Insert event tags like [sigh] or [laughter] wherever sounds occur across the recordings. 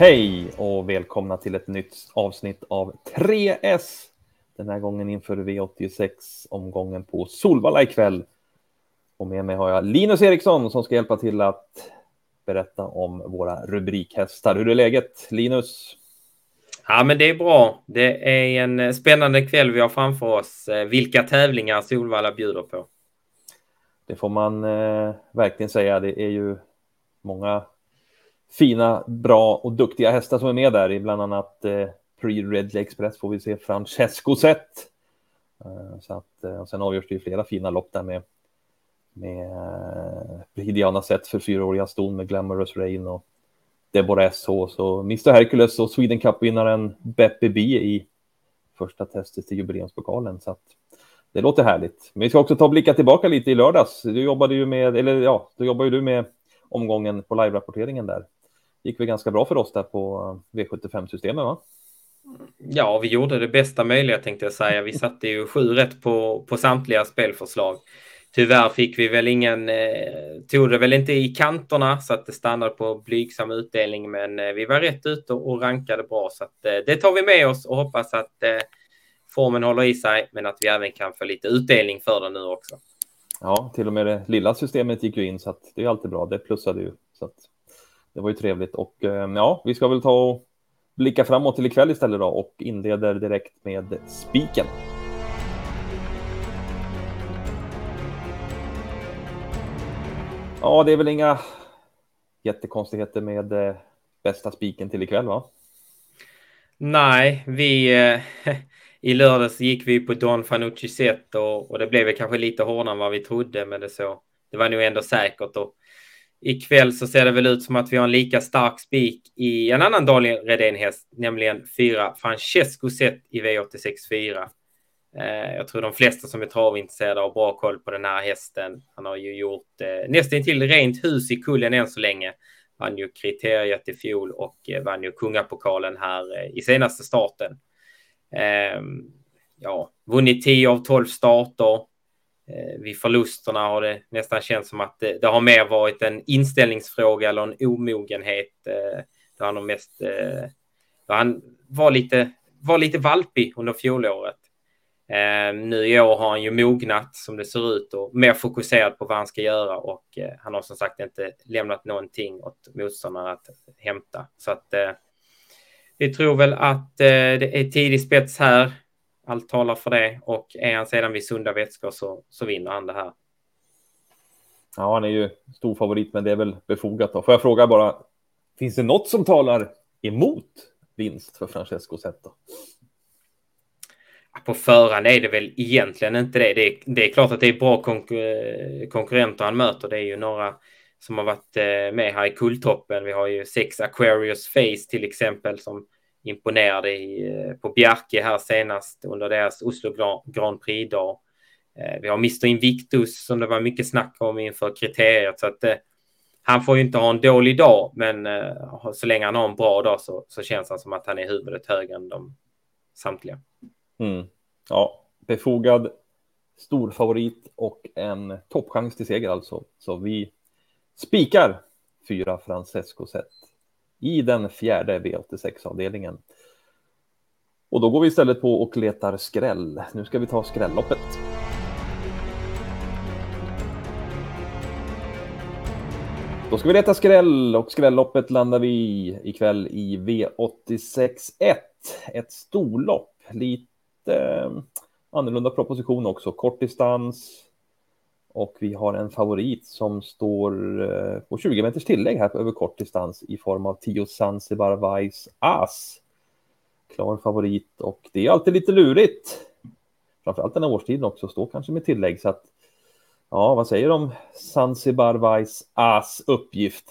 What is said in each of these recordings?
Hej och välkomna till ett nytt avsnitt av 3S. Den här gången inför V86 omgången på Solvalla ikväll. Och med mig har jag Linus Eriksson som ska hjälpa till att berätta om våra rubrikhästar. Hur är läget Linus? Ja, men det är bra. Det är en spännande kväll vi har framför oss. Vilka tävlingar Solvalla bjuder på. Det får man eh, verkligen säga. Det är ju många fina, bra och duktiga hästar som är med där. I bland annat eh, Pre-Red Express får vi se Francesco Zet. Eh, så att, eh, och sen avgörs det ju flera fina lopp där med med eh, Hidiana Zet för fyraåriga ston med Glamorous Rain och Deborah SH. Så Mr Hercules och Sweden Cup-vinnaren Beppe B i första testet till jubileumspokalen. Så att det låter härligt. Men vi ska också ta och blicka tillbaka lite i lördags. Du jobbade ju med, eller ja, då jobbar ju du med omgången på live-rapporteringen där. Gick väl ganska bra för oss där på V75-systemet, va? Ja, vi gjorde det bästa möjliga tänkte jag säga. Vi satte ju sju rätt på, på samtliga spelförslag. Tyvärr fick vi väl ingen, eh, tog det väl inte i kanterna så att det stannade på blygsam utdelning, men eh, vi var rätt ute och rankade bra så att eh, det tar vi med oss och hoppas att eh, formen håller i sig, men att vi även kan få lite utdelning för den nu också. Ja, till och med det lilla systemet gick ju in så att det är alltid bra. Det plussade ju så att det var ju trevligt och eh, ja, vi ska väl ta och blicka framåt till ikväll istället då och inleder direkt med spiken. Ja, det är väl inga jättekonstigheter med eh, bästa spiken till ikväll, va? Nej, vi eh, [laughs] i lördags gick vi på Don Fanucci set och, och det blev väl kanske lite hårdare än vad vi trodde, men det så. Det var nog ändå säkert och ikväll så ser det väl ut som att vi har en lika stark spik i en annan Daniel Redén-häst, nämligen fyra Francesco Zet i V86 4. Eh, jag tror de flesta som är travintresserade har bra koll på den här hästen. Han har ju gjort eh, nästan till rent hus i kullen än så länge. Vann ju kriteriet i fjol och eh, vann ju kungapokalen här eh, i senaste starten. Eh, ja, vunnit 10 av 12 starter. Eh, vid förlusterna har det nästan känts som att det, det, har mer varit en inställningsfråga eller en omogenhet. Eh, där han mest, eh, han var lite, var lite valpig under fjolåret. Eh, nu i år har han ju mognat som det ser ut och mer fokuserad på vad han ska göra och eh, han har som sagt inte lämnat någonting åt motståndarna att hämta. Så att eh, vi tror väl att eh, det är tidig spets här. Allt talar för det och är han sedan vid sunda vätskor så, så vinner han det här. Ja, han är ju stor favorit, men det är väl befogat. Då. Får jag fråga bara, finns det något som talar emot vinst för Francesco Zeta? På förhand är det väl egentligen inte det. Det är, det är klart att det är bra konkurrenter han möter. Det är ju några som har varit eh, med här i kulltoppen. Vi har ju sex Aquarius Face till exempel som imponerade i, eh, på Bjerke här senast under deras Oslo Grand Prix-dag. Eh, vi har Mr Invictus som det var mycket snack om inför kriteriet. Så att, eh, han får ju inte ha en dålig dag, men så länge han har en bra dag så, så känns han som att han är huvudet högre än de samtliga. Mm. Ja, befogad storfavorit och en toppchans till seger alltså. Så vi spikar fyra Francesco sett i den fjärde V86-avdelningen. Och då går vi istället på och letar skräll. Nu ska vi ta skrälloppet. Då ska vi leta skräll och skrälloppet landar vi ikväll i V86 1. Ett storlopp, lite eh, annorlunda proposition också. Kort distans. Och vi har en favorit som står eh, på 20 meters tillägg här över kort distans i form av tio Zanzibar Vice As. Klar favorit och det är alltid lite lurigt. Framförallt den här årstiden också, står kanske med tillägg så att ja, vad säger du om Zanzibar Vice As uppgift?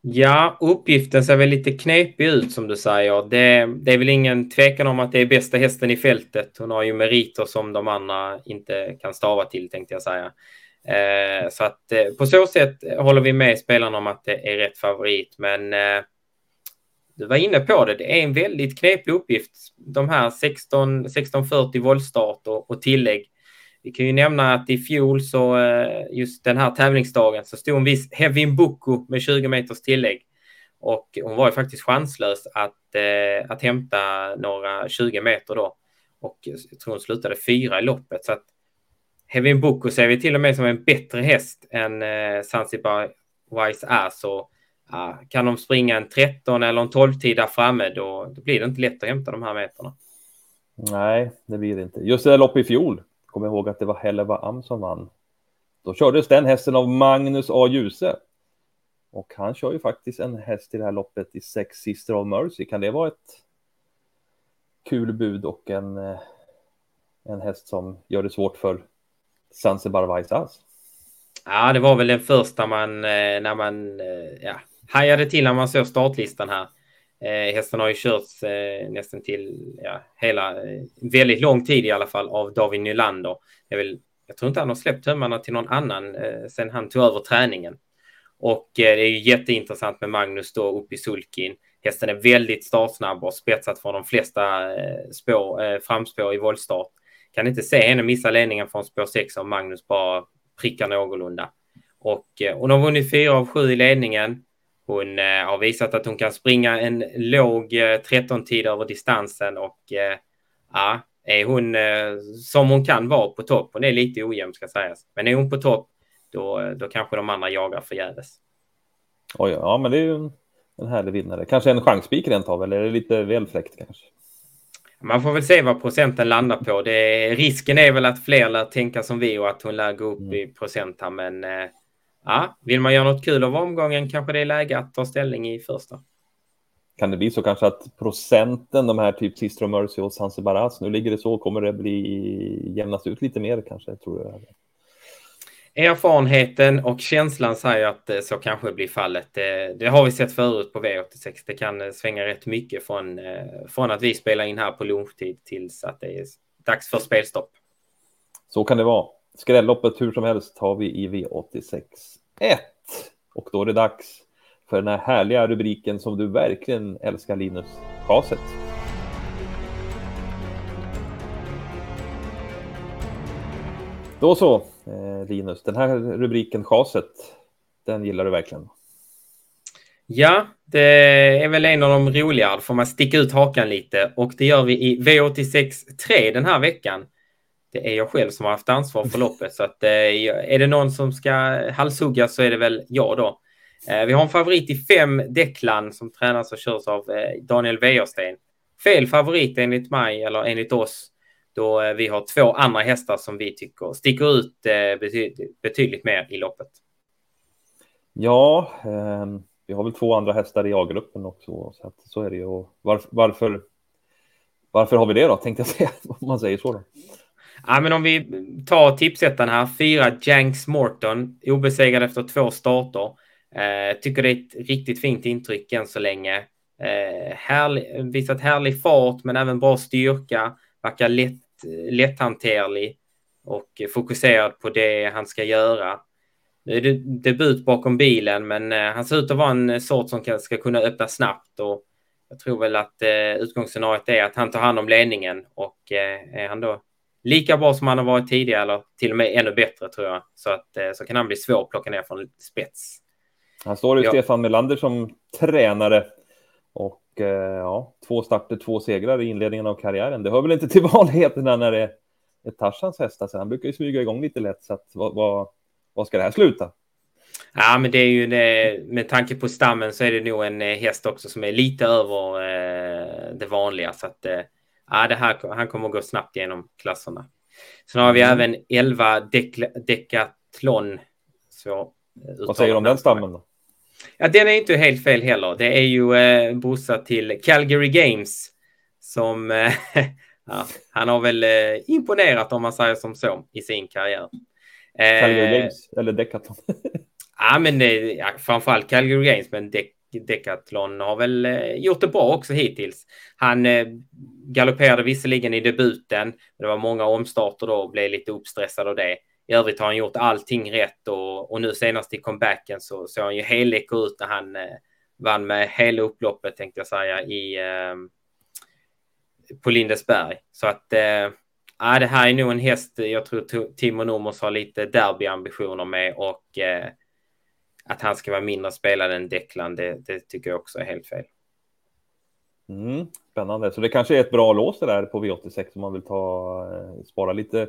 Ja, uppgiften ser väl lite knepig ut som du säger. Det, det, är väl ingen tvekan om att det är bästa hästen i fältet. Hon har ju meriter som de andra inte kan stava till tänkte jag säga. Eh, så att eh, på så sätt håller vi med spelarna om att det är rätt favorit. Men eh, du var inne på det, det är en väldigt knepig uppgift. De här 16, 1640 voltstart och, och tillägg vi kan ju nämna att i fjol så eh, just den här tävlingsdagen så stod en viss Hevin Boko med 20 meters tillägg. Och hon var ju faktiskt chanslös att, eh, att hämta några 20 meter då. Och jag tror hon slutade fyra i loppet. Så att Hevin Boko ser vi till och med som en bättre häst än eh, Zanzibar Wise Ass. Och, ja, kan de springa en 13 eller en 12 tid där framme då, då blir det inte lätt att hämta de här meterna. Nej, det blir det inte. Just det där loppet i fjol, kom ihåg att det var Helleva Am som vann. Då kördes den hästen av Magnus A. Djuse. Och han kör ju faktiskt en häst i det här loppet i sex Sister of Mercy. Kan det vara ett kul bud och en, eh, en häst som gör det svårt för Zanzibar Vaisas? Ja, det var väl den första man, eh, när man eh, ja, hajade till när man såg startlistan här. Eh, hästen har ju körts eh, nästan till ja, hela, eh, väldigt lång tid i alla fall av David Nylander. Jag, vill, jag tror inte han har släppt tömmarna till någon annan eh, sen han tog över träningen. Och eh, det är ju jätteintressant med Magnus då uppe i sulkin. Hästen är väldigt startsnabb och spetsat från de flesta eh, spår, eh, framspår i voltstart. Kan inte se henne missa ledningen från spår 6 om Magnus bara prickar någorlunda. Och eh, hon har vunnit fyra av sju i ledningen. Hon har visat att hon kan springa en låg 13-tid över distansen och ja, är hon som hon kan vara på topp. Hon är lite ojämn ska sägas. Men är hon på topp då, då kanske de andra jagar förgäves. Oj, ja, men det är ju en, en härlig vinnare. Kanske en chansspik rent av, eller är det lite väl fräckt kanske? Man får väl se vad procenten landar på. Det, risken är väl att fler lär tänka som vi och att hon lär gå upp mm. i procent här. Men ja, vill man göra något kul av omgången kanske det är läge att ta ställning i första. Kan det bli så kanske att procenten, de här typ Sistro Mercy och Sanse Baraz, nu ligger det så, kommer det bli jämnas ut lite mer kanske, tror jag. Erfarenheten och känslan säger att så kanske blir fallet. Det, det, har vi sett förut på V86. Det kan eh, svänga rätt mycket från, eh, från att vi spelar in här på lunchtid tills att det är dags för spelstopp. Så kan det vara. Skrälloppet hur som helst har vi i V86 1. Och då är det dags för den här härliga rubriken som du verkligen älskar Linus, kaset. Då så, eh, Linus. Den här rubriken, chaset, den gillar du verkligen. Ja, det är väl en av de roligare. får man sticka ut hakan lite och det gör vi i V86 3 den här veckan. Det är jag själv som har haft ansvar för loppet så att eh, är det någon som ska halshugga så är det väl jag då. Eh, vi har en favorit i fem Declan som tränas och körs av eh, Daniel Wäjersten. Fel favorit enligt mig eller enligt oss då vi har två andra hästar som vi tycker sticker ut betydligt, mer i loppet. Ja, eh, vi har väl två andra hästar i A-gruppen också, så, att, så är det ju. Varför, varför, varför har vi det då, tänkte jag säga, [laughs] om man säger så. Då. Ja, men om vi tar tipsettan här, fyra Janks Morton, obesegrad efter två starter. Eh, tycker det är ett riktigt fint intryck än så länge. Eh, härlig, visat härlig fart, men även bra styrka. Verkar lätt lätthanterlig och fokuserad på det han ska göra. Nu är det debut bakom bilen, men eh, han ser ut att vara en sort som ska kunna öppna snabbt och jag tror väl att eh, utgångsscenariot är att han tar hand om ledningen och eh, är han då lika bra som han har varit tidigare eller till och med ännu bättre tror jag så att så kan han bli svår att plocka ner från spets. Han står ju ja. Stefan Melander som tränare och Eh, ja, två starter, två segrar i inledningen av karriären. Det hör väl inte till [laughs] vanligheterna när det är Tarzans hästar, så han brukar ju smyga igång lite lätt. Så att, vad, vad, vad ska det här sluta? Ja, men det är ju det, med tanke på stammen så är det nog en eh, häst också som är lite över eh, det vanliga. Så att eh, ja, det här, han kommer att gå snabbt genom klasserna. Sen har vi mm. även 11 Decathlon. Så, Vad säger du om den stammen då? Ja, den är inte helt fel heller. Det är ju eh, brorsa till Calgary Games som eh, [laughs] ja, han har väl eh, imponerat om man säger som så i sin karriär. Eh, Calgary Games eller Decathlon? [laughs] ja, men eh, ja, framförallt Calgary Games, men De Decathlon har väl eh, gjort det bra också hittills. Han eh, galopperade visserligen i debuten, men det var många omstarter då och blev lite uppstressad av det. I övrigt har han gjort allting rätt och, och nu senast i comebacken så såg han ju helläcker ut när han eh, vann med hela upploppet tänkte jag säga i eh, på Lindesberg. Så att eh, det här är nog en häst jag tror Timo Nomos har lite derbyambitioner med och eh, att han ska vara mindre spelad än Declan, det, det tycker jag också är helt fel. Mm, spännande, så det kanske är ett bra lås det där på V86 om man vill ta, eh, spara lite,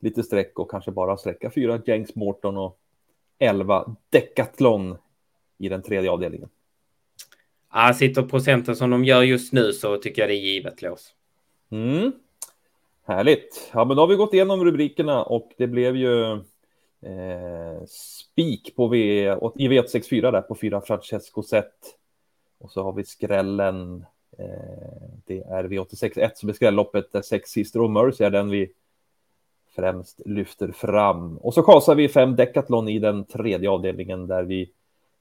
lite streck och kanske bara sträcka fyra James Morton och 11 Decathlon i den tredje avdelningen. Ja, sitter procenten som de gör just nu så tycker jag det är givet lås. Mm. Härligt. Ja, men då har vi gått igenom rubrikerna och det blev ju Eh, spik på V i V864 där på fyra Francesco Zet. Och så har vi skrällen. Eh, det är V86 1 som är skrälloppet där sex Sister och Mercy är den vi främst lyfter fram. Och så kasar vi fem Decathlon i den tredje avdelningen där vi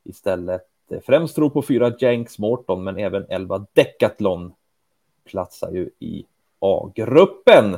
istället främst tror på fyra Janks Morton, men även elva Decathlon platsar ju i A-gruppen.